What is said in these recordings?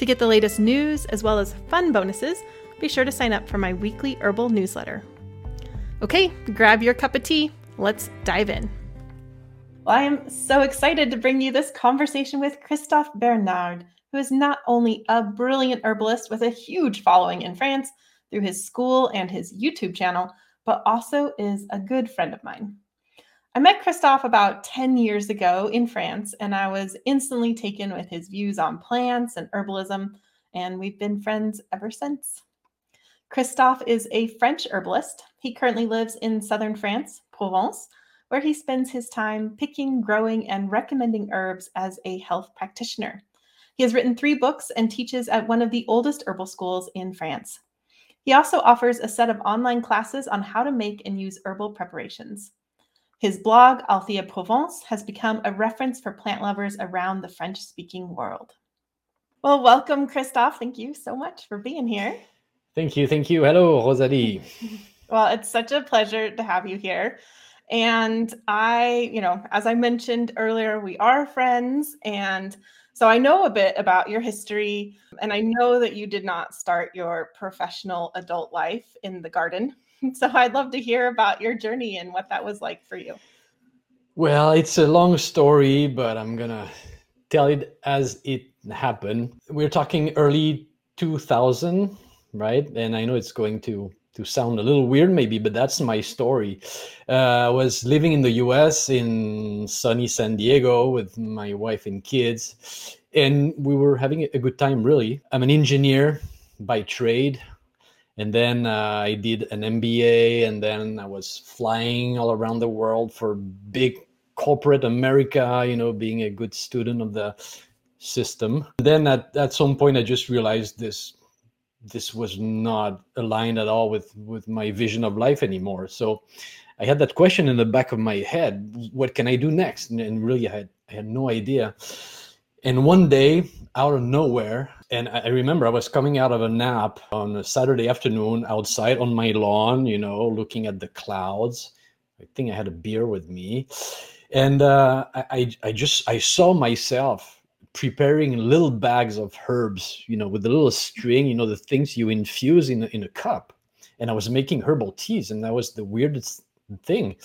To get the latest news as well as fun bonuses, be sure to sign up for my weekly herbal newsletter. Okay, grab your cup of tea. Let's dive in. Well, I am so excited to bring you this conversation with Christophe Bernard, who is not only a brilliant herbalist with a huge following in France through his school and his YouTube channel, but also is a good friend of mine. I met Christophe about 10 years ago in France, and I was instantly taken with his views on plants and herbalism, and we've been friends ever since. Christophe is a French herbalist. He currently lives in southern France, Provence, where he spends his time picking, growing, and recommending herbs as a health practitioner. He has written three books and teaches at one of the oldest herbal schools in France. He also offers a set of online classes on how to make and use herbal preparations. His blog, Althea Provence, has become a reference for plant lovers around the French speaking world. Well, welcome, Christophe. Thank you so much for being here. Thank you. Thank you. Hello, Rosalie. well, it's such a pleasure to have you here. And I, you know, as I mentioned earlier, we are friends. And so I know a bit about your history. And I know that you did not start your professional adult life in the garden. So I'd love to hear about your journey and what that was like for you. Well, it's a long story, but I'm going to tell it as it happened. We're talking early 2000, right? And I know it's going to to sound a little weird maybe but that's my story uh, i was living in the us in sunny san diego with my wife and kids and we were having a good time really i'm an engineer by trade and then uh, I did an MBA, and then I was flying all around the world for big corporate America. You know, being a good student of the system. Then at at some point, I just realized this this was not aligned at all with with my vision of life anymore. So I had that question in the back of my head: What can I do next? And, and really, I had I had no idea. And one day, out of nowhere, and I remember I was coming out of a nap on a Saturday afternoon outside on my lawn, you know, looking at the clouds. I think I had a beer with me, and uh, I, I just I saw myself preparing little bags of herbs, you know, with the little string, you know, the things you infuse in in a cup, and I was making herbal teas, and that was the weirdest thing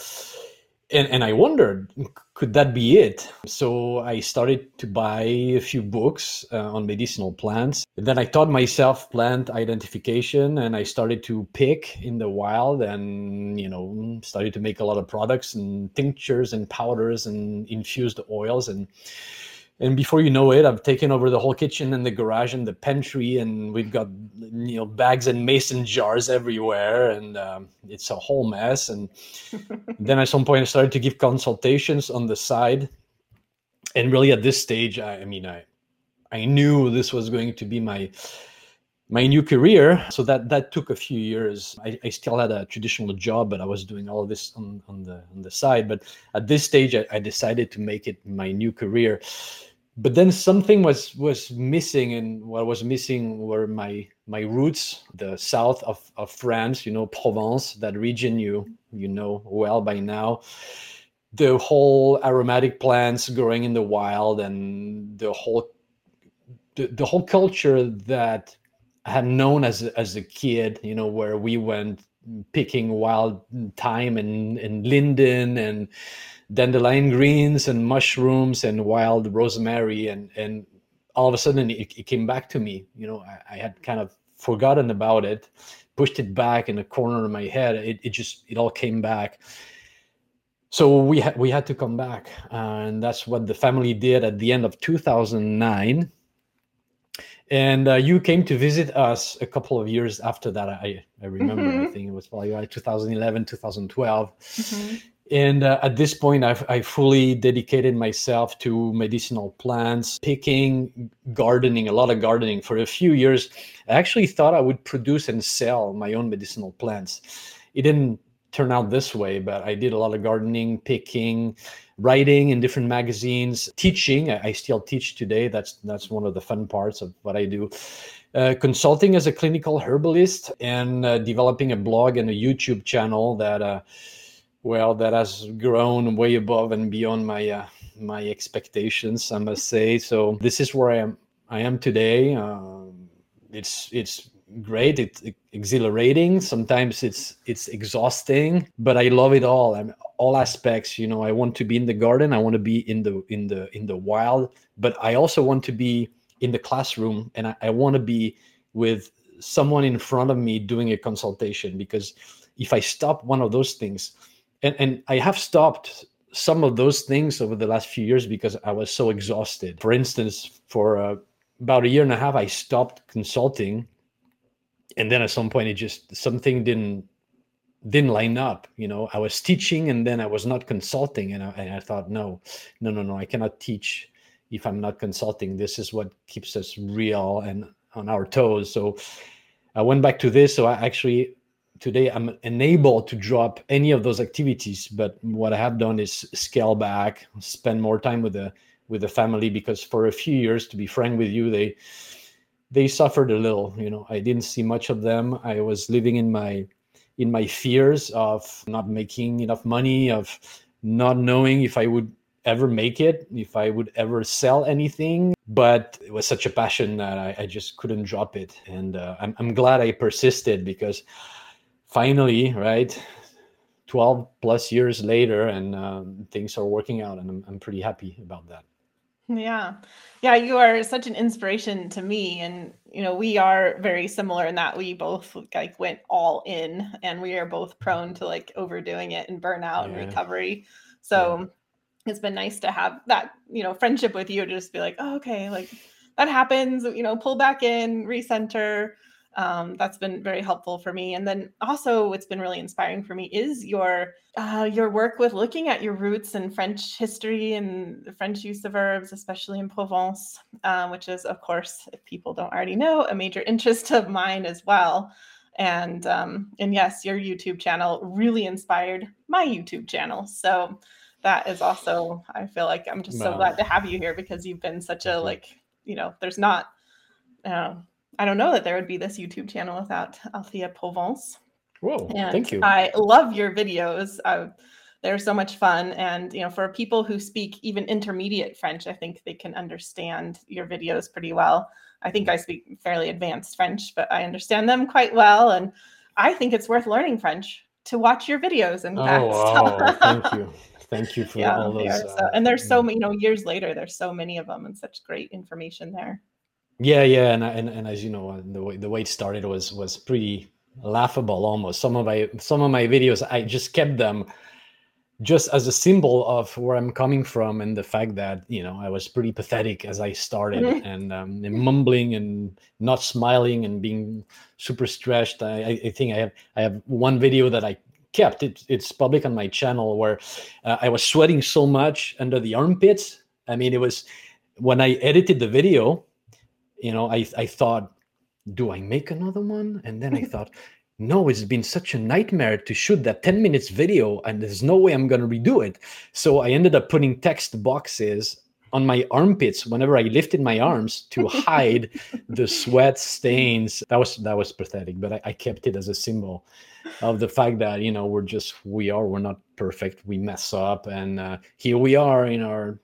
and, and I wondered, could that be it? So I started to buy a few books uh, on medicinal plants. And then I taught myself plant identification and I started to pick in the wild and, you know, started to make a lot of products and tinctures and powders and infused oils. And and before you know it i've taken over the whole kitchen and the garage and the pantry and we've got you know bags and mason jars everywhere and um, it's a whole mess. And then at some point i started to give consultations on the side. And really at this stage i, I mean i i knew this was going to be my my new career. So that that took a few years. I, I, still had a traditional job but i was doing all this on, on the on the side. But at this stage I, I decided to make it my new career. But then something was was missing and what was missing were my my roots the south of, of france you know provence that region you you know well by now. The whole aromatic plants growing in the wild and the whole the, the whole culture that had known as as a kid you know where we went picking wild thyme and and linden and dandelion greens and mushrooms and wild rosemary and and all of a sudden it, it came back to me you know I, I, had kind of forgotten about it, pushed it back in the corner of my head. It, it just it all came back. So we had we had to come back, uh, and that's what the family did at the end of 2009 and uh, you came to visit us a couple of years after that i, I remember mm-hmm. i think it was probably like 2011 2012 mm-hmm. and uh, at this point I've, i fully dedicated myself to medicinal plants picking gardening a lot of gardening for a few years i actually thought i would produce and sell my own medicinal plants it didn't turn out this way but i did a lot of gardening picking writing in different magazines, teaching. I, still teach today. That's that's one of the fun parts of what I do. Uh, consulting as a clinical herbalist and uh, developing a blog and a YouTube channel that, uh, well, that has grown way above and beyond my uh, my expectations. I must say. So this is where I am. I am today. Um, it's it's great it's exhilarating. Sometimes it's it's exhausting but i love it all. I'm all aspects you know i want to be in the garden i want to be in the in the in the wild but i also want to be in the classroom and i, I want to be with someone in front of me doing a consultation because if i stop one of those things and, and i have stopped some of those things over the last few years because i was so exhausted. For instance for uh, about a year and a half i stopped consulting and then at some point it just something didn't didn't line up you know? I was teaching and then i was not consulting and I, and I thought no no no no i cannot teach if i'm not consulting. This is what keeps us real and on our toes. So i went back to this. So i actually today i'm enabled to drop any of those activities but what i have done is scale back spend more time with the with the family because for a few years to be frank with you they they suffered a little you know i didn't see much of them. I was living in my in my fears of not making enough money of not knowing if i would ever make it if i would ever sell anything. But it was such a passion that i, I just couldn't drop it. And uh, I'm, I'm glad i persisted because finally right 12 plus years later and um, things are working out and I'm, I'm pretty happy about that yeah. Yeah, you are such an inspiration to me and you know, we are very similar in that we both like went all in and we are both prone to like overdoing it and burnout yeah. and recovery. So yeah. it's been nice to have that, you know, friendship with you to just be like, oh, okay, like that happens, you know, pull back in, recenter, um, that's been very helpful for me. And then also, what's been really inspiring for me is your uh, your work with looking at your roots in French history and the French use of herbs, especially in Provence, uh, which is, of course, if people don't already know, a major interest of mine as well. And um, and yes, your YouTube channel really inspired my YouTube channel. So that is also, I feel like I'm just so glad to have you here because you've been such a like, you know, there's not. Uh, I don't know that there would be this YouTube channel without Althea Provence. Whoa, and thank you. I love your videos. Uh, they're so much fun. And, you know, for people who speak even intermediate French, I think they can understand your videos pretty well. I think I speak fairly advanced French, but I understand them quite well. And I think it's worth learning French to watch your videos. In oh, wow. thank you. Thank you for yeah, all those. So, uh, and there's so many, you know, years later, there's so many of them and such great information there. Yeah, yeah, and and, and as you know, the way the way it started was was pretty laughable almost. Some of my some of my videos, I just kept them just as a symbol of where I'm coming from and the fact that you know I was pretty pathetic as I started mm-hmm. and, um, and, mumbling and not smiling and being super stressed. I, I think I have I have one video that I kept. It, it's public on my channel where uh, I was sweating so much under the armpits. I mean, it was when I edited the video you know, I I thought, do I make another one? And then I thought, no, it's been such a nightmare to shoot that 10 minutes video, and there's no way I'm gonna redo it. So I ended up putting text boxes on my armpits whenever I lifted my arms to hide the sweat stains. That was that was pathetic, but I, I, kept it as a symbol of the fact that you know we're just we are we're not perfect. We mess up, and uh, here we are in our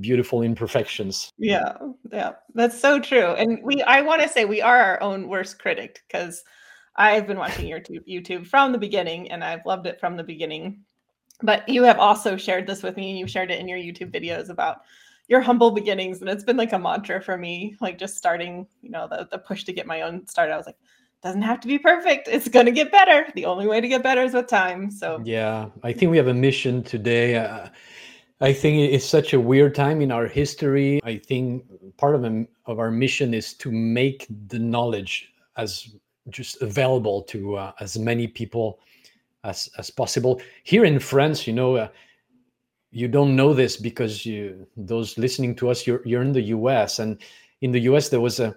beautiful imperfections. Yeah, yeah, that's so true. And we I want to say we are our own worst critic because I've been watching your YouTube from the beginning, and I've loved it from the beginning. But you have also shared this with me, and you've shared it in your YouTube videos about your humble beginnings and it's been like a mantra for me like just starting you know the, the push to get my own started i was like doesn't have to be perfect. It's going to get better. The only way to get better is with time. So yeah i think we have a mission today. Uh, i think it's such a weird time in our history. I think part of, of our mission is to make the knowledge as just available to uh, as many people as as possible. Here in france you know uh, you don't know this because you those listening to us you're, you're in the us and in the us there was a,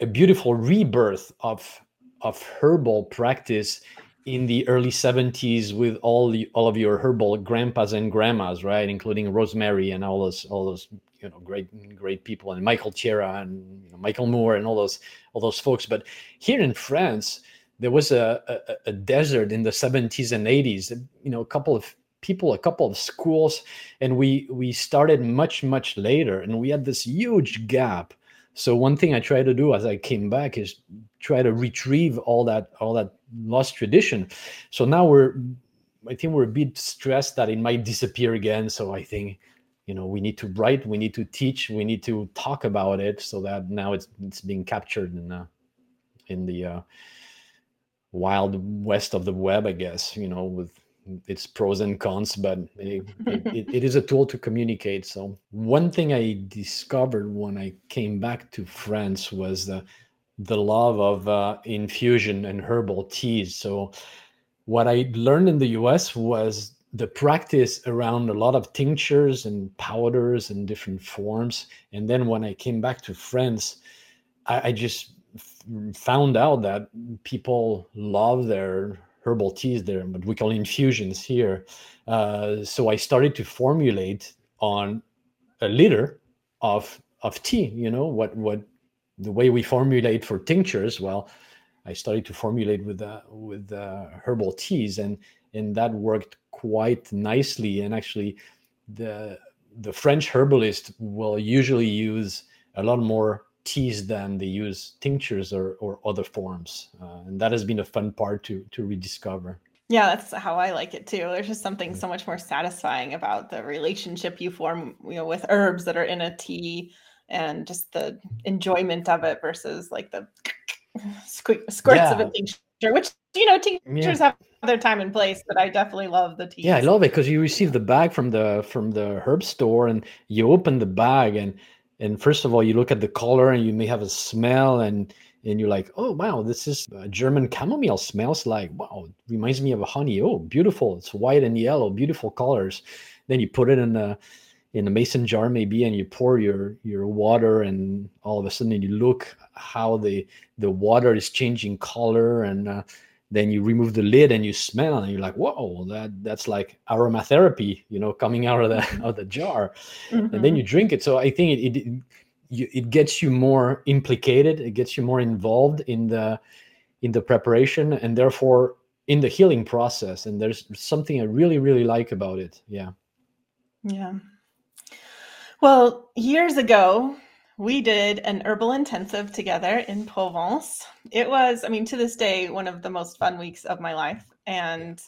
a beautiful rebirth of of herbal practice in the early 70s with all the all of your herbal grandpas and grandmas right? Including rosemary and all those all those you know great great people and michael Tierra and you know, michael moore and all those all those folks. But here in france there was a, a, a desert in the 70s and 80s you know a couple of people a couple of schools and we we started much much later and we had this huge gap. So one thing i try to do as i came back is try to retrieve all that all that lost tradition. So now we're i think we're a bit stressed that it might disappear again. So i think you know we need to write we need to teach we need to talk about it so that now it's it's being captured in uh, in the uh, wild west of the web i guess you know with its pros and cons, but it, it, it is a tool to communicate. So one thing I discovered when I came back to France was the the love of uh, infusion and herbal teas. So what I learned in the U.S. was the practice around a lot of tinctures and powders and different forms. And then when I came back to France, I, I just found out that people love their herbal teas there, but we call infusions here. Uh, so I started to formulate on a liter of of tea. You know what what the way we formulate for tinctures. Well, I started to formulate with uh, with uh, herbal teas, and and that worked quite nicely. And actually, the the French herbalist will usually use a lot more teas than they use tinctures or, or other forms. Uh, and that has been a fun part to to rediscover. Yeah, that's how I like it too. There's just something so much more satisfying about the relationship you form, you know, with herbs that are in a tea and just the enjoyment of it versus like the squirts yeah. of a tincture, which you know, tinctures yeah. have their time and place, but I definitely love the tea. Yeah, I love it because you receive the bag from the from the herb store and you open the bag and and first of all you look at the color and you may have a smell and and you're like oh wow this is german chamomile smells like wow reminds me of a honey. Oh beautiful. It's white and yellow beautiful colors. Then you put it in a in a mason jar maybe and you pour your your water and all of a sudden you look how the the water is changing color and uh, then you remove the lid and you smell and you're like whoa that that's like aromatherapy you know coming out of the out of the jar. Mm-hmm. and then mm-hmm. you drink it. So i think it, it it gets you more implicated. It gets you more involved in the in the preparation and therefore in the healing process. And there's something i really really like about it. Yeah. Yeah. Well years ago we did an herbal intensive together in Provence. It was, I mean, to this day, one of the most fun weeks of my life. And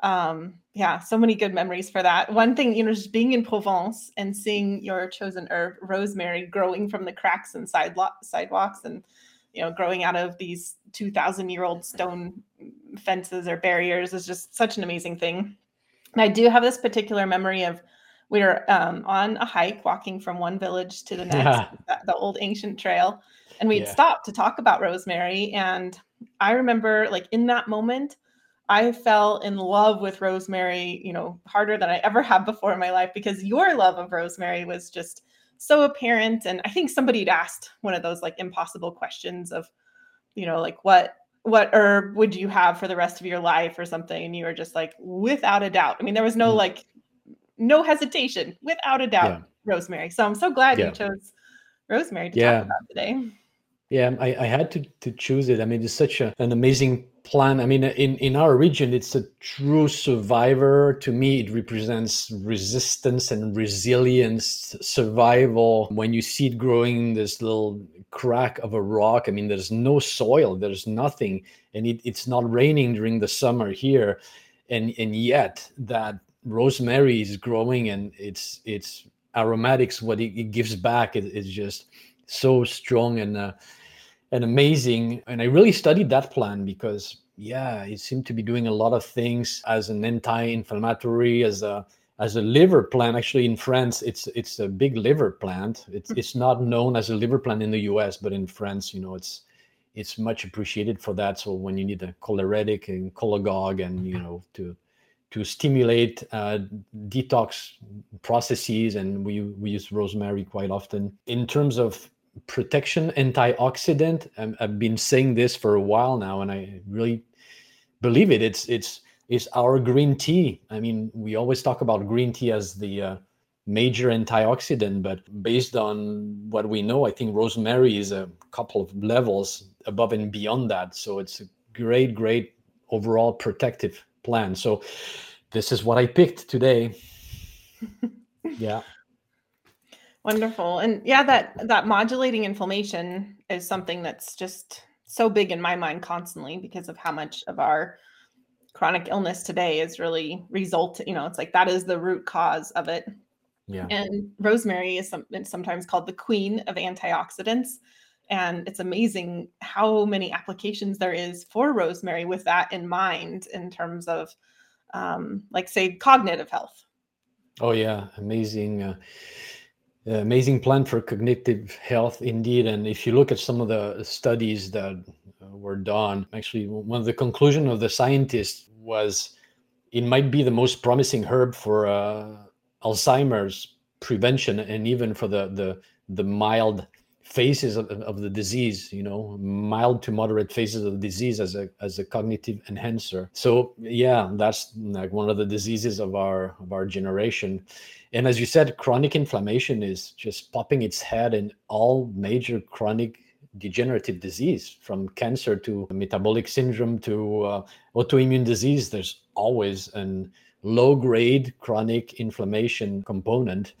um, yeah, so many good memories for that. One thing, you know, just being in Provence and seeing your chosen herb, rosemary, growing from the cracks and sidewalks and, you know, growing out of these 2,000 year old stone fences or barriers is just such an amazing thing. And I do have this particular memory of we were um, on a hike walking from one village to the next the, the, old ancient trail and we'd yeah. stop to talk about rosemary and i remember like in that moment i fell in love with rosemary you know harder than i ever have before in my life because your love of rosemary was just so apparent and i think somebody had asked one of those like impossible questions of you know like what what herb would you have for the rest of your life or something and you were just like without a doubt i mean there was no mm. like no hesitation, without a doubt, yeah. rosemary. So I'm so glad yeah. you chose rosemary to yeah. talk about today. Yeah, I, I had to to choose it. I mean, it's such a, an amazing plant. I mean, in in our region, it's a true survivor. To me, it represents resistance and resilience, survival. When you see it growing in this little crack of a rock, I mean, there's no soil, there's nothing, and it, it's not raining during the summer here, and and yet that rosemary is growing and it's it's aromatics, what it, it gives back is, just so strong and uh, and amazing. And I really studied that plant because yeah, it seemed to be doing a lot of things as an anti-inflammatory, as a as a liver plant. Actually, in France, it's it's a big liver plant. It's it's not known as a liver plant in the U.S., but in France, you know, it's it's much appreciated for that. So when you need a choleretic and cholagogue, and you know to to stimulate uh, detox processes, and we we use rosemary quite often in terms of protection antioxidant. Um, I've been saying this for a while now, and I really believe it. It's it's is our green tea. I mean, we always talk about green tea as the uh, major antioxidant, but based on what we know, I think rosemary is a couple of levels above and beyond that. So it's a great, great overall protective plan. So this is what I picked today. yeah. Wonderful. And yeah, that that modulating inflammation is something that's just so big in my mind constantly because of how much of our chronic illness today is really result you know it's like that is the root cause of it yeah and rosemary is some, sometimes called the queen of antioxidants and it's amazing how many applications there is for rosemary with that in mind in terms of um, like say cognitive health. Oh yeah amazing uh, amazing plant for cognitive health indeed and if you look at some of the studies that uh, were done actually one of the conclusion of the scientists was it might be the most promising herb for uh, alzheimer's prevention and even for the the the mild phases of, of the disease you know mild to moderate phases of the disease as a as a cognitive enhancer so yeah that's like one of the diseases of our of our generation and as you said, chronic inflammation is just popping its head in all major chronic degenerative disease, from cancer to metabolic syndrome to uh, autoimmune disease. There's always an low grade chronic inflammation component.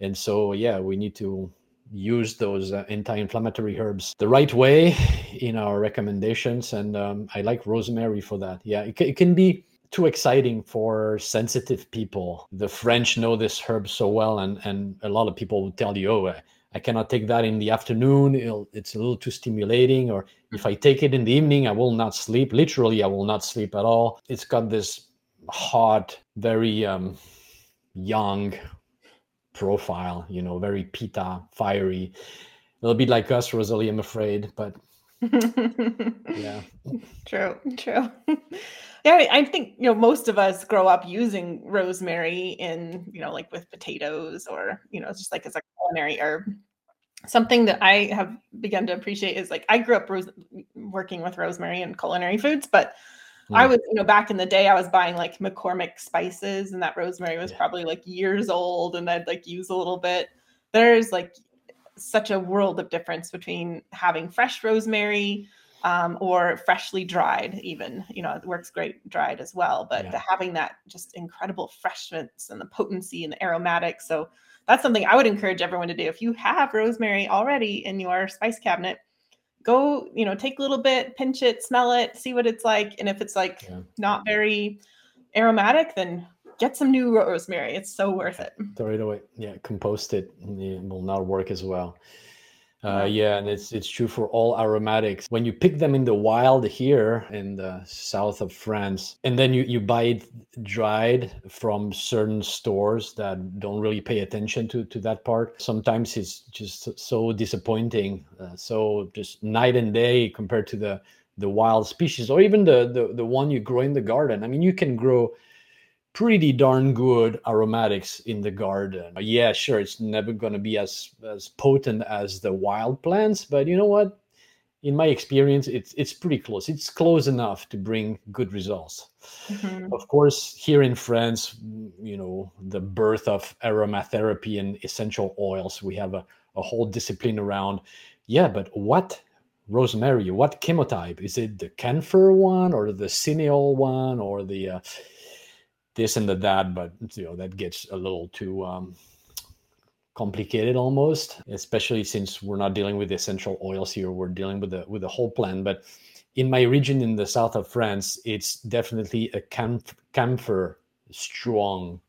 And so, yeah, we need to use those uh, anti-inflammatory herbs the right way in our recommendations and um, i like rosemary for that yeah it, it can be too exciting for sensitive people. The French know this herb so well, and and a lot of people will tell you, "Oh, I cannot take that in the afternoon. It'll, it's a little too stimulating." Or if I take it in the evening, I will not sleep. Literally, I will not sleep at all. It's got this hot, very um, young profile. You know, very pitta, fiery. A little bit like us, Rosalie. I'm afraid, but yeah. True. True. Yeah, I think you know most of us grow up using rosemary in you know like with potatoes or you know just like as a culinary herb. Something that I have begun to appreciate is like I grew up ros- working with rosemary and culinary foods, but I was you know back in the day I was buying like McCormick spices and that rosemary was yeah. probably like years old and I'd like use a little bit. There's like such a world of difference between having fresh rosemary um, or freshly dried even you know it works great dried as well but yeah. having that just incredible freshness and the potency and the aromatics so that's something i would encourage everyone to do if you have rosemary already in your spice cabinet go you know take a little bit pinch it smell it see what it's like and if it's like yeah. not very aromatic then get some new rosemary. It's so worth it. Throw it away. Yeah compost it it will not work as well uh, yeah, and it's it's true for all aromatics. When you pick them in the wild here in the south of France, and then you you buy it dried from certain stores that don't really pay attention to to that part. Sometimes it's just so disappointing, uh, so just night and day compared to the the wild species, or even the the the one you grow in the garden. I mean, you can grow pretty darn good aromatics in the garden. Yeah, sure, it's never going to be as as potent as the wild plants, but you know what? In my experience, it's it's pretty close. It's close enough to bring good results. Mm-hmm. Of course, here in France, you know, the birth of aromatherapy and essential oils, we have a, a whole discipline around. Yeah, but what rosemary? What chemotype? Is it the camphor one or the cineol one or the uh, this and the that, but you know that gets a little too um, complicated almost, especially since we're not dealing with essential oils here. We're dealing with the with the whole plant. But in my region in the south of France, it's definitely a camp- camphor strong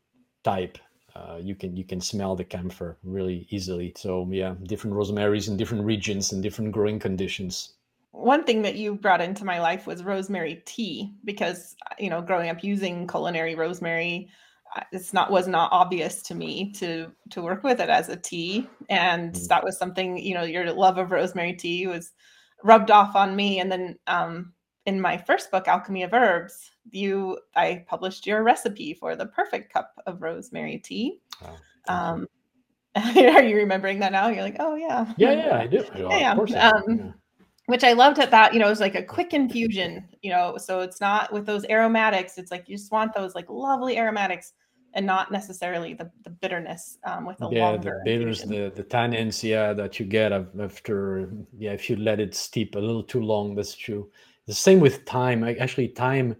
type uh, you can you can smell the camphor really easily. So yeah, different rosemaries in different regions and different growing conditions. One thing that you brought into my life was rosemary tea because you know growing up using culinary rosemary uh, it's not was not obvious to me to to work with it as a tea. And mm. that was something you know your love of rosemary tea was rubbed off on me. And then um, in my first book alchemy of herbs you i published your recipe for the perfect cup of rosemary tea. Oh, um, are you remembering that now? You're like oh yeah. Yeah yeah i do. Yeah, yeah. Um, yeah which I loved at that, you know, it was like a quick infusion, you know, so it's not with those aromatics. It's like you just want those like lovely aromatics and not necessarily the, the bitterness um, with a yeah, longer the bitters, infusion. the the tannins, yeah, that you get after, yeah, if you let it steep a little too long. That's true. The same with thyme. I, actually, thyme,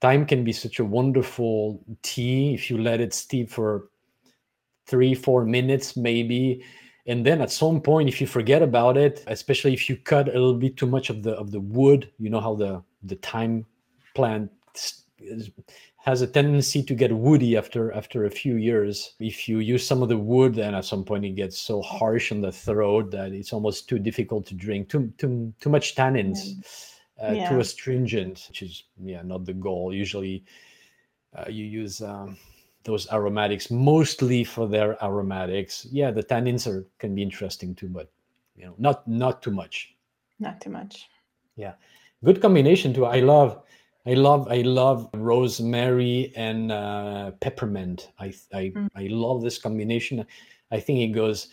thyme can be such a wonderful tea if you let it steep for three, four minutes, maybe and then at some point if you forget about it especially if you cut a little bit too much of the of the wood you know how the the thyme plant has a tendency to get woody after after a few years. If you use some of the wood then at some point it gets so harsh on the throat that it's almost too difficult to drink too too, too much tannins uh, yeah. too astringent which is yeah not the goal. Usually uh, you use um, those aromatics mostly for their aromatics. Yeah the tannins are can be interesting too but you know not not too much. Not too much. Yeah. Good combination too. I love i love i love rosemary and uh, peppermint. I I, mm. I love this combination. I think it goes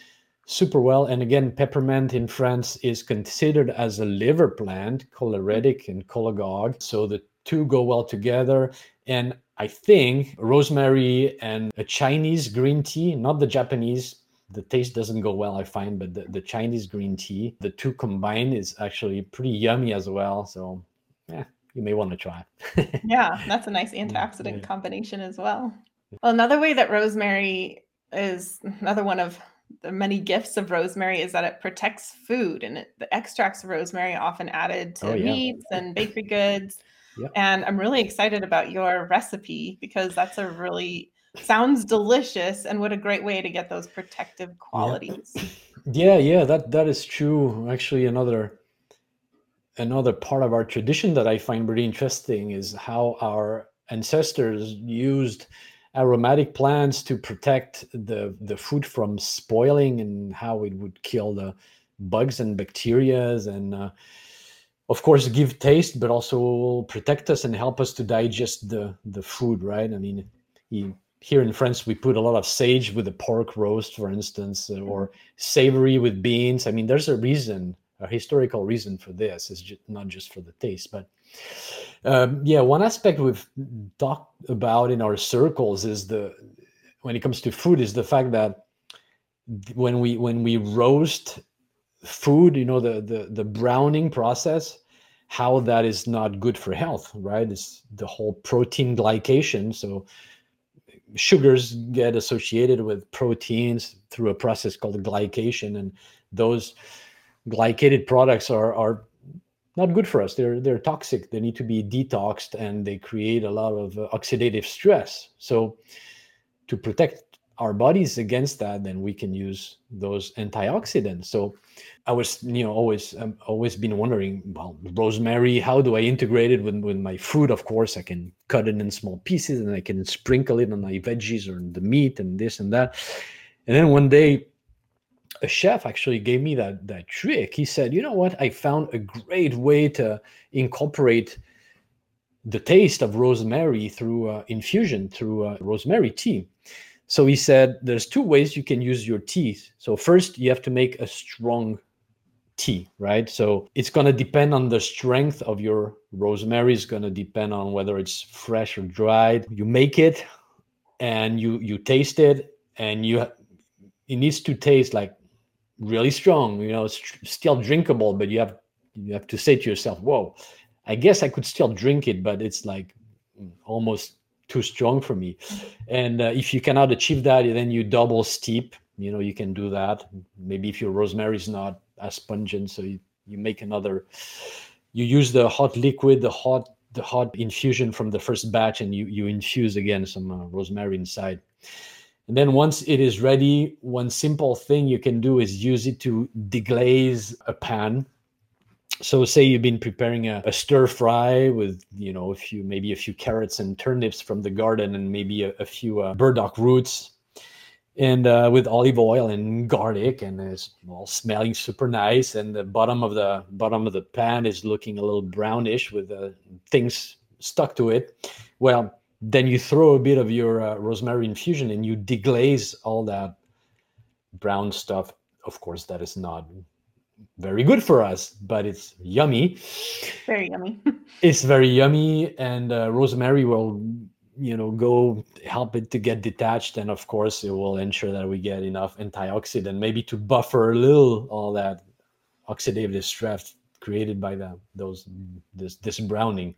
super well. And again peppermint in france is considered as a liver plant choleretic and cholagogue so the two go well together and I think rosemary and a Chinese green tea, not the Japanese. The taste doesn't go well, I find, but the, the Chinese green tea, the two combined is actually pretty yummy as well. So, yeah, you may want to try. yeah, that's a nice antioxidant yeah. combination as well. Well, another way that rosemary is another one of the many gifts of rosemary is that it protects food and it, the extracts of rosemary often added to oh, yeah. meats and bakery goods Yep. And I'm really excited about your recipe because that's a really sounds delicious and what a great way to get those protective qualities. Yeah, yeah, that that is true. Actually, another another part of our tradition that I find really interesting is how our ancestors used aromatic plants to protect the the food from spoiling and how it would kill the bugs and bacterias and uh, of course give taste but also protect us and help us to digest the the food right? I mean he, here in france we put a lot of sage with the pork roast for instance uh, or savory with beans. I mean there's a reason a historical reason for this. It's just, not just for the taste but um, yeah one aspect we've talked about in our circles is the when it comes to food is the fact that when we when we roast food you know the the the browning process how that is not good for health right? It's the whole protein glycation. So sugars get associated with proteins through a process called glycation and those glycated products are are not good for us. They're they're toxic. They need to be detoxed and they create a lot of oxidative stress. So to protect our bodies against that then we can use those antioxidants so I was, you know, always, um, always been wondering, well, rosemary, how do I integrate it with, with my food? Of course, I can cut it in small pieces and I can sprinkle it on my veggies or the meat and this and that. And then one day, a chef actually gave me that that trick. He said, "You know what? I found a great way to incorporate the taste of rosemary through uh, infusion, through uh, rosemary tea." So he said, "There's two ways you can use your tea. So first, you have to make a strong tea, right? So it's going to depend on the strength of your rosemary. It's going to depend on whether it's fresh or dried. You make it and you you taste it and you it needs to taste like really strong, you know, it's still drinkable, but you have you have to say to yourself, "Whoa, I guess I could still drink it, but it's like almost too strong for me." And uh, if you cannot achieve that, then you double steep. You know, you can do that. Maybe if your rosemary is not as pungent. So you, you make another, you use the hot liquid, the hot the hot infusion from the first batch, and you you infuse again some uh, rosemary inside. And then once it is ready, one simple thing you can do is use it to deglaze a pan. So say you've been preparing a, a stir fry with, you know, a few, maybe a few carrots and turnips from the garden and maybe a, a few uh, burdock roots. And uh, with olive oil and garlic and it's all smelling super nice. And the bottom of the bottom of the pan is looking a little brownish with uh, things stuck to it. Well then you throw a bit of your uh, rosemary infusion and you deglaze all that brown stuff. Of course that is not very good for us but it's yummy. Very yummy. It's very yummy and uh, rosemary will you know go help it to get detached and of course it will ensure that we get enough antioxidant maybe to buffer a little all that oxidative stress created by the those this this browning.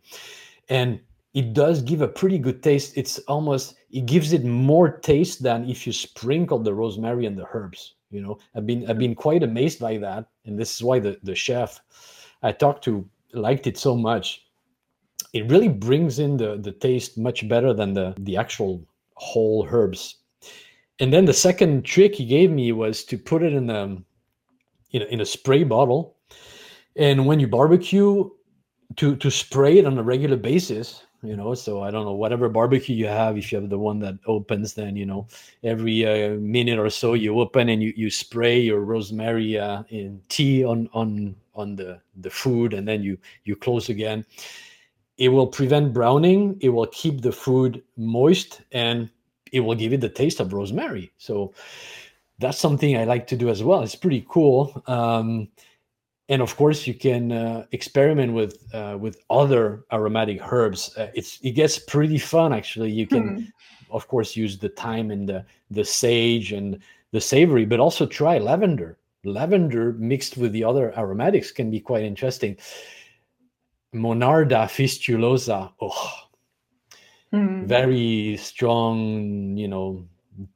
And it does give a pretty good taste. It's almost it gives it more taste than if you sprinkle the rosemary and the herbs you know i've been i've been quite amazed by that. And this is why the the chef i talked to liked it so much. It really brings in the the taste much better than the the actual whole herbs. And then the second trick he gave me was to put it in a in a, in a spray bottle. And when you barbecue to to spray it on a regular basis you know so i don't know whatever barbecue you have if you have the one that opens then you know every uh, minute or so you open and you, you spray your rosemary uh, in tea on on on the the food and then you you close again. It will prevent browning it will keep the food moist and it will give it the taste of rosemary. So that's something i like to do as well. It's pretty cool. Um, and of course you can uh, experiment with uh, with other aromatic herbs uh, it's it gets pretty fun actually you can hmm. of course use the thyme and the the sage and the savory but also try lavender lavender mixed with the other aromatics can be quite interesting monarda fistulosa oh mm. very strong you know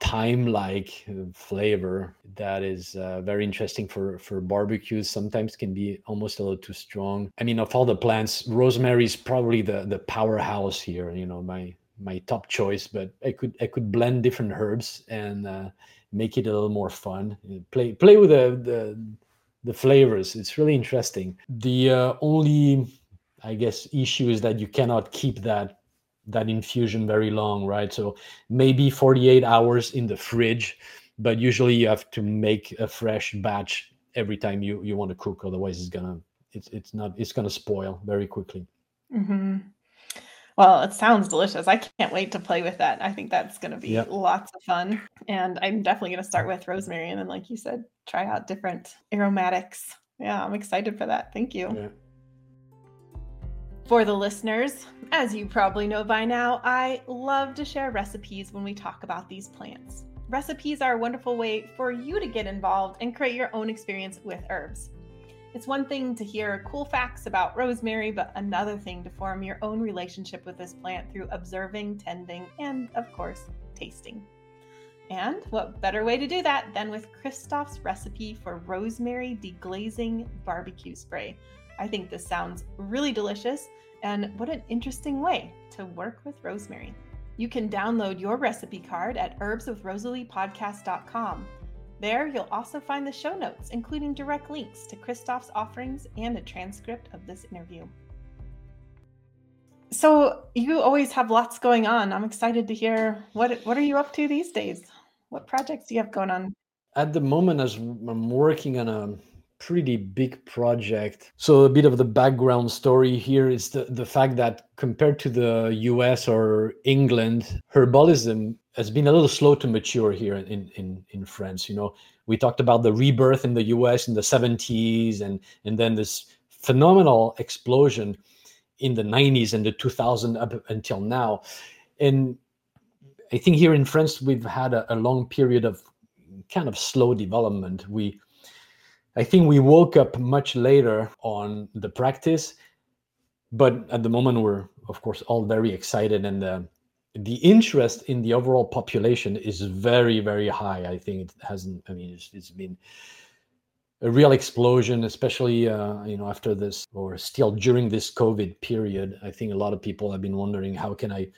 thyme like flavor that is uh, very interesting for for barbecues sometimes can be almost a little too strong. I mean of all the plants rosemary is probably the the powerhouse here you know my my top choice but i could i could blend different herbs and uh, make it a little more fun. Play play with the the, the flavors. It's really interesting. The uh, only i guess issue is that you cannot keep that that infusion very long, right? So maybe 48 hours in the fridge, but usually you have to make a fresh batch every time you you want to cook. Otherwise, it's gonna it's it's not it's gonna spoil very quickly. Mm-hmm. Well, it sounds delicious. I can't wait to play with that. I think that's going to be yep. lots of fun. And I'm definitely going to start with rosemary and then, like you said, try out different aromatics. Yeah, I'm excited for that. Thank you. Yeah. For the listeners, as you probably know by now, I love to share recipes when we talk about these plants. Recipes are a wonderful way for you to get involved and create your own experience with herbs. It's one thing to hear cool facts about rosemary, but another thing to form your own relationship with this plant through observing, tending, and of course, tasting. And what better way to do that than with Christophe's recipe for rosemary deglazing barbecue spray, I think this sounds really delicious, and what an interesting way to work with rosemary. You can download your recipe card at herbswithrosaliepodcast.com. There, you'll also find the show notes, including direct links to Christophe's offerings and a transcript of this interview. So, you always have lots going on. I'm excited to hear what what are you up to these days? What projects do you have going on? At the moment, as I'm working on a pretty big project. So a bit of the background story here is the, the fact that compared to the US or England, herbalism has been a little slow to mature here in, in, in France. You know, we talked about the rebirth in the US in the 70s and, and then this phenomenal explosion in the 90s and the 2000 up until now. And I think here in France, we've had a, a long period of kind of slow development. We I think we woke up much later on the practice, but at the moment we're of course all very excited and the the interest in the overall population is very very high. I think it hasn't. I mean, it's, it's been a real explosion, especially uh, you know after this or still during this COVID period. I think a lot of people have been wondering how can I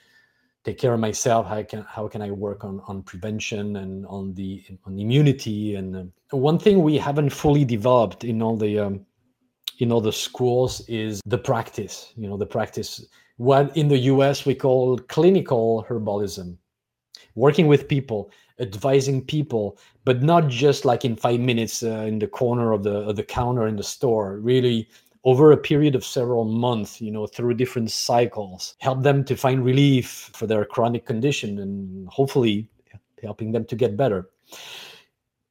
take care of myself how can how can i work on on prevention and on the on immunity and uh, one thing we haven't fully developed in all the um, in all the schools is the practice you know the practice what in the us we call clinical herbalism working with people advising people but not just like in five minutes uh, in the corner of the of the counter in the store really over a period of several months, you know, through different cycles, help them to find relief for their chronic condition and hopefully helping them to get better.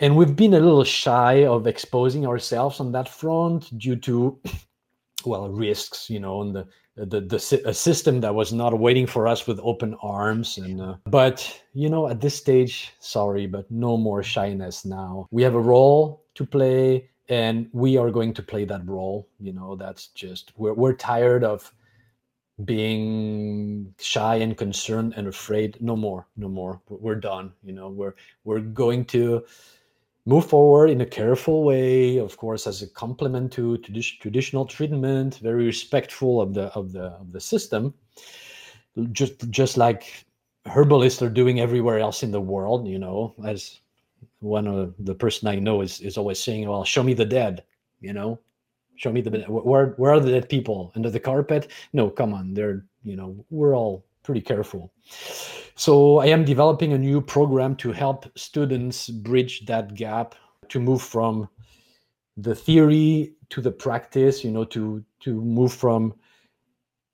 And we've been a little shy of exposing ourselves on that front due to, well, risks, you know, and the the, the a system that was not waiting for us with open arms and uh, but you know at this stage sorry but no more shyness now. We have a role to play and we are going to play that role you know that's just we're, we're tired of being shy and concerned and afraid. No more no more. We're done you know we're we're going to move forward in a careful way of course as a complement to traditional treatment very respectful of the of the of the system just just like herbalists are doing everywhere else in the world you know as one of the person I know is is always saying, "Well, show me the dead," you know, show me the where where are the dead people under the carpet? No, come on, they're you know we're all pretty careful. So I am developing a new program to help students bridge that gap to move from the theory to the practice. You know, to to move from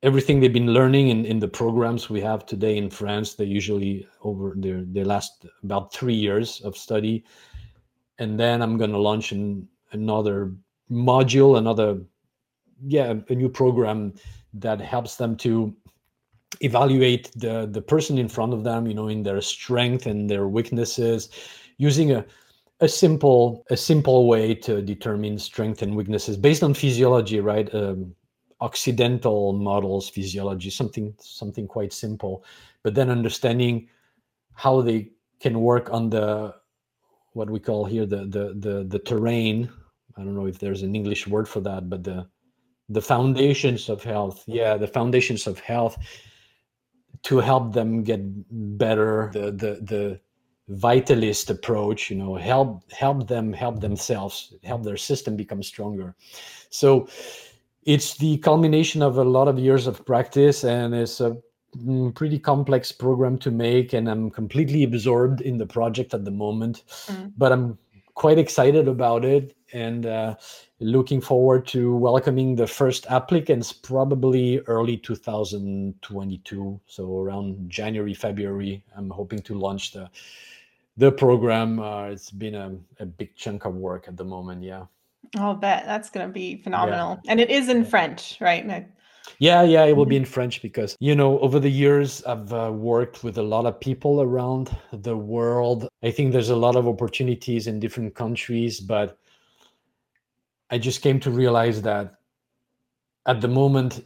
everything they've been learning in, in the programs we have today in France, they usually over their they last about three years of study. And then I'm going to launch an, another module, another, yeah, a new program that helps them to evaluate the the person in front of them, you know, in their strength and their weaknesses, using a a simple a simple way to determine strength and weaknesses based on physiology, right? Um, occidental models physiology something something quite simple but then understanding how they can work on the what we call here the the the, the terrain. I don't know if there's an english word for that but the the foundations of health. Yeah the foundations of health to help them get better the the the vitalist approach you know help help them help themselves help their system become stronger so it's the culmination of a lot of years of practice and it's a mm, pretty complex program to make and i'm completely absorbed in the project at the moment mm. but i'm quite excited about it and uh, looking forward to welcoming the first applicants probably early 2022 so around january february i'm hoping to launch the the program uh, it's been a, a big chunk of work at the moment yeah I'll bet that's going to be phenomenal. Yeah. And it is in French, right? Yeah, yeah, it will be mm-hmm. in French because, you know, over the years, I've uh, worked with a lot of people around the world. I think there's a lot of opportunities in different countries, but I just came to realize that at the moment,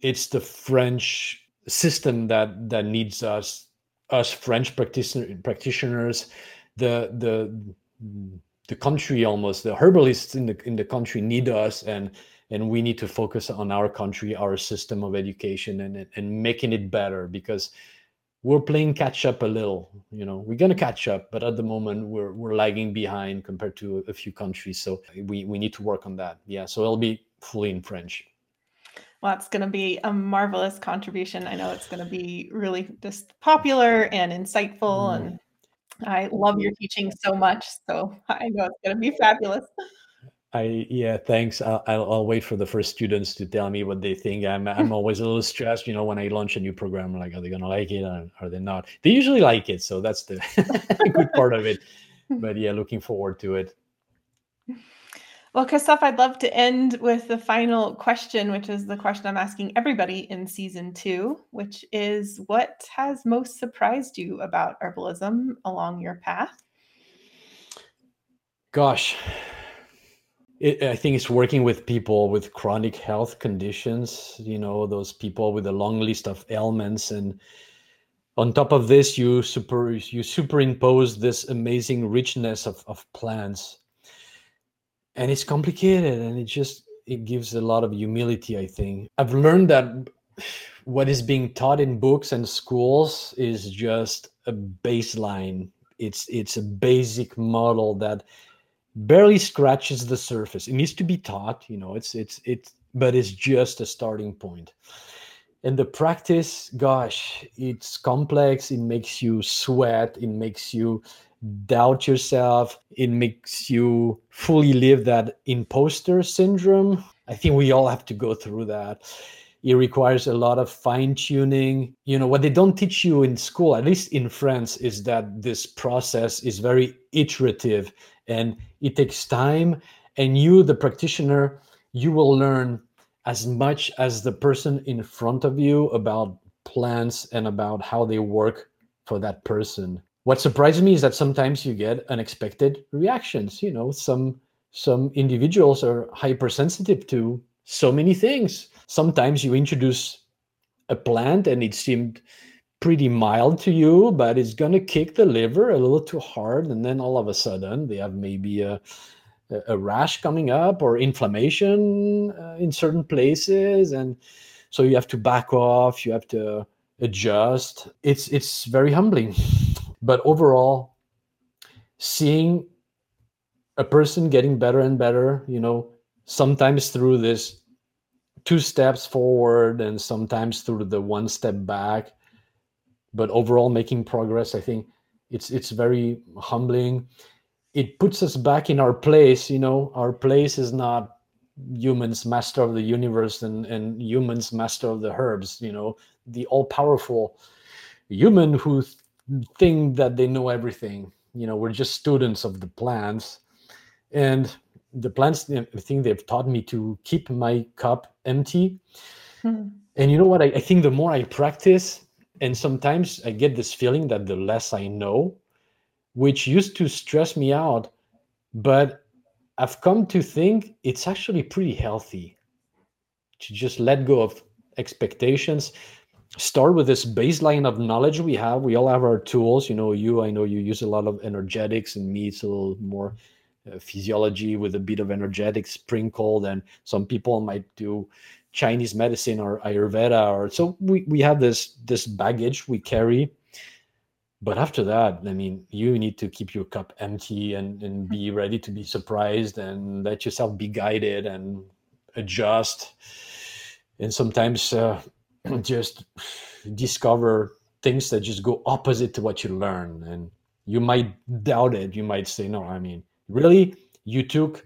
it's the French system that that needs us, us French practitioner, practitioners, the the the country almost the herbalists in the in the country need us and and we need to focus on our country our system of education and and making it better because we're playing catch up a little you know we're going to catch up but at the moment we're we're lagging behind compared to a few countries so we we need to work on that yeah so it'll be fully in french well, it's going to be a marvelous contribution. I know it's going to be really just popular and insightful mm. and I love your teaching so much. So I know it's going to be fabulous. I yeah, thanks. I'll, I'll, wait for the first students to tell me what they think. I'm I'm always a little stressed, you know, when I launch a new program. Like, are they gonna like it or are they not? They usually like it, so that's the good part of it. But yeah, looking forward to it. Well, Christophe, I'd love to end with the final question, which is the question I'm asking everybody in season two, which is what has most surprised you about herbalism along your path? Gosh, it, I think it's working with people with chronic health conditions, you know, those people with a long list of ailments. And on top of this, you super you superimpose this amazing richness of, of plants. And it's complicated and it just it gives a lot of humility i think. I've learned that what is being taught in books and schools is just a baseline. It's it's a basic model that barely scratches the surface. It needs to be taught you know it's it's it's but it's just a starting point. and the practice gosh it's complex. It makes you sweat. It makes you doubt yourself. It makes you fully live that imposter syndrome. I think we all have to go through that. It requires a lot of fine tuning you know what they don't teach you in school at least in france is that this process is very iterative and it takes time. And you the practitioner you will learn as much as the person in front of you about plants and about how they work for that person. What surprised me is that sometimes you get unexpected reactions. You know some some individuals are hypersensitive to so many things. Sometimes you introduce a plant and it seemed pretty mild to you but it's going to kick the liver a little too hard and then all of a sudden they have maybe a a rash coming up or inflammation uh, in certain places and so you have to back off you have to adjust. It's it's very humbling. But overall seeing a person getting better and better you know sometimes through this two steps forward and sometimes through the one step back but overall making progress i think it's it's very humbling it puts us back in our place you know our place is not humans master of the universe and and humans master of the herbs you know the all powerful human who think that they know everything. You know, we're just students of the plants. And the plants, I think they've taught me to keep my cup empty. Mm. And you know what? I, I think the more I practice, and sometimes I get this feeling that the less I know, which used to stress me out. But I've come to think it's actually pretty healthy to just let go of expectations start with this baseline of knowledge we have. We all have our tools. You know, you, I know you use a lot of energetics, and me, it's a little more uh, physiology with a bit of energetics sprinkled. And some people might do Chinese medicine or Ayurveda. Or so we, we have this this baggage we carry. But after that, I mean, you need to keep your cup empty and, and be ready to be surprised and let yourself be guided and adjust. And sometimes uh, just discover things that just go opposite to what you learn and you might doubt it you might say no i mean really you took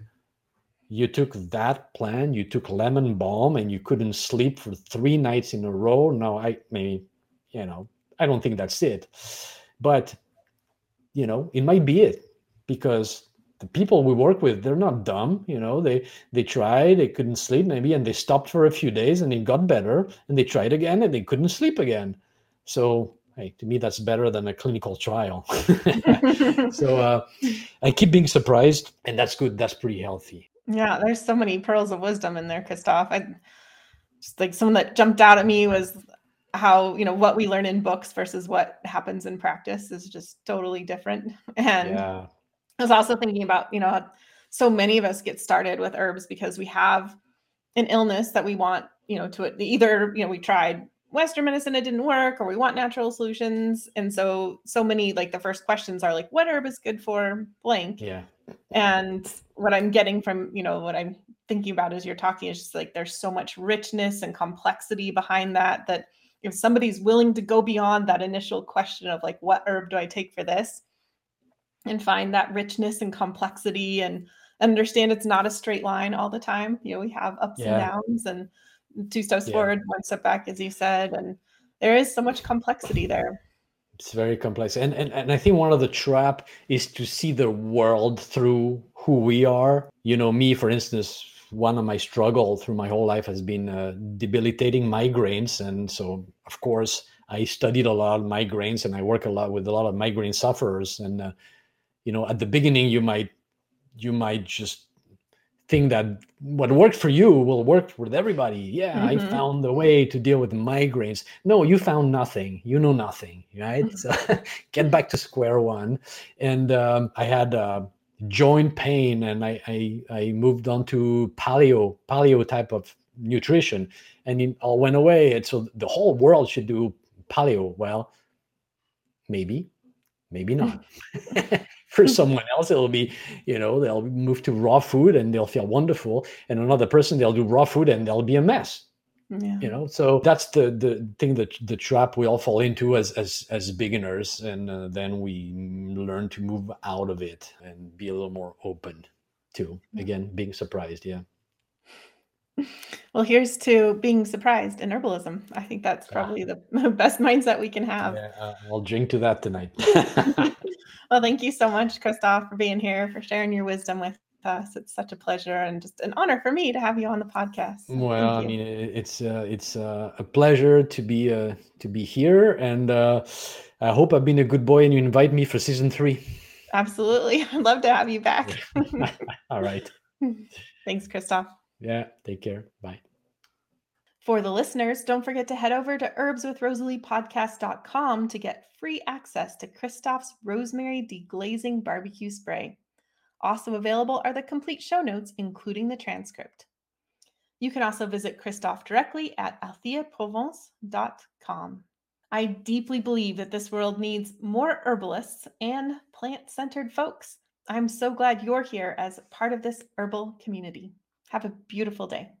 you took that plan you took lemon balm and you couldn't sleep for three nights in a row? No i maybe you know i don't think that's it. But you know it might be it because the people we work with they're not dumb you know they they tried they couldn't sleep maybe and they stopped for a few days and it got better and they tried again and they couldn't sleep again. So hey to me that's better than a clinical trial. So uh, i keep being surprised and that's good that's pretty healthy yeah there's so many pearls of wisdom in there christophe i just like something that jumped out at me was how you know what we learn in books versus what happens in practice is just totally different. And yeah. I was also thinking about, you know, so many of us get started with herbs because we have an illness that we want, you know, to either, you know, we tried Western medicine, it didn't work, or we want natural solutions. And so, so many like the first questions are like, what herb is good for blank? Yeah. And what I'm getting from, you know, what I'm thinking about as you're talking is just like there's so much richness and complexity behind that, that if somebody's willing to go beyond that initial question of like, what herb do I take for this? and find that richness and complexity and understand it's not a straight line all the time. You know, we have ups yeah. and downs and two steps yeah. forward, one step back, as you said, and there is so much complexity there. It's very complex. And, and and I think one of the trap is to see the world through who we are. You know, me, for instance, one of my struggle through my whole life has been uh, debilitating migraines. And so, of course, I studied a lot of migraines and I work a lot with a lot of migraine sufferers. And uh, you know at the beginning you might you might just think that what worked for you will work with everybody. Yeah mm-hmm. i found a way to deal with migraines. No you found nothing. You know nothing right? Mm-hmm. so get back to square one. And um, i had uh, joint pain and I, I i moved on to paleo paleo type of nutrition. And it all went away. And so the whole world should do paleo. Well maybe maybe not for someone else it'll be you know they'll move to raw food and they'll feel wonderful and another person they'll do raw food and they'll be a mess. Yeah. you know so that's the the thing that the trap we all fall into as as as beginners and uh, then we learn to move out of it and be a little more open to again being surprised yeah. Well here's to being surprised in herbalism. I think that's ah. probably the best mindset we can have. Yeah, i'll drink to that tonight well thank you so much christophe for being here for sharing your wisdom with us. It's such a pleasure and just an honor for me to have you on the podcast. Well, I mean, it's uh, it's uh, a pleasure to be uh, to be here, and uh, I hope I've been a good boy and you invite me for season three. Absolutely, I'd love to have you back. All right. Thanks, Christophe. Yeah. Take care. Bye. For the listeners, don't forget to head over to herbswithrosaliepodcast.com to get free access to Christophe's rosemary deglazing barbecue spray. Also available are the complete show notes, including the transcript. You can also visit Christophe directly at altheaprovence.com. I deeply believe that this world needs more herbalists and plant centered folks. I'm so glad you're here as part of this herbal community. Have a beautiful day.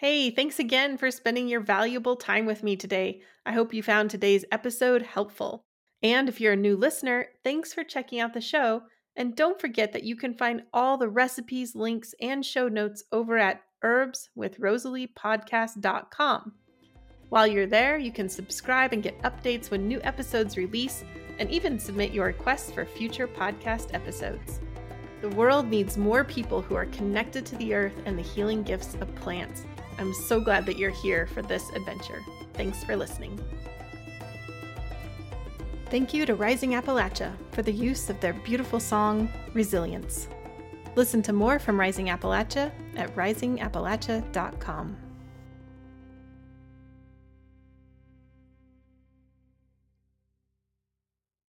Hey, thanks again for spending your valuable time with me today. I hope you found today's episode helpful. And if you're a new listener, thanks for checking out the show and don't forget that you can find all the recipes, links, and show notes over at herbswithrosaliepodcast.com. While you're there, you can subscribe and get updates when new episodes release and even submit your requests for future podcast episodes. The world needs more people who are connected to the earth and the healing gifts of plants. I'm so glad that you're here for this adventure. Thanks for listening. Thank you to Rising Appalachia for the use of their beautiful song, Resilience. Listen to more from Rising Appalachia at risingappalachia.com.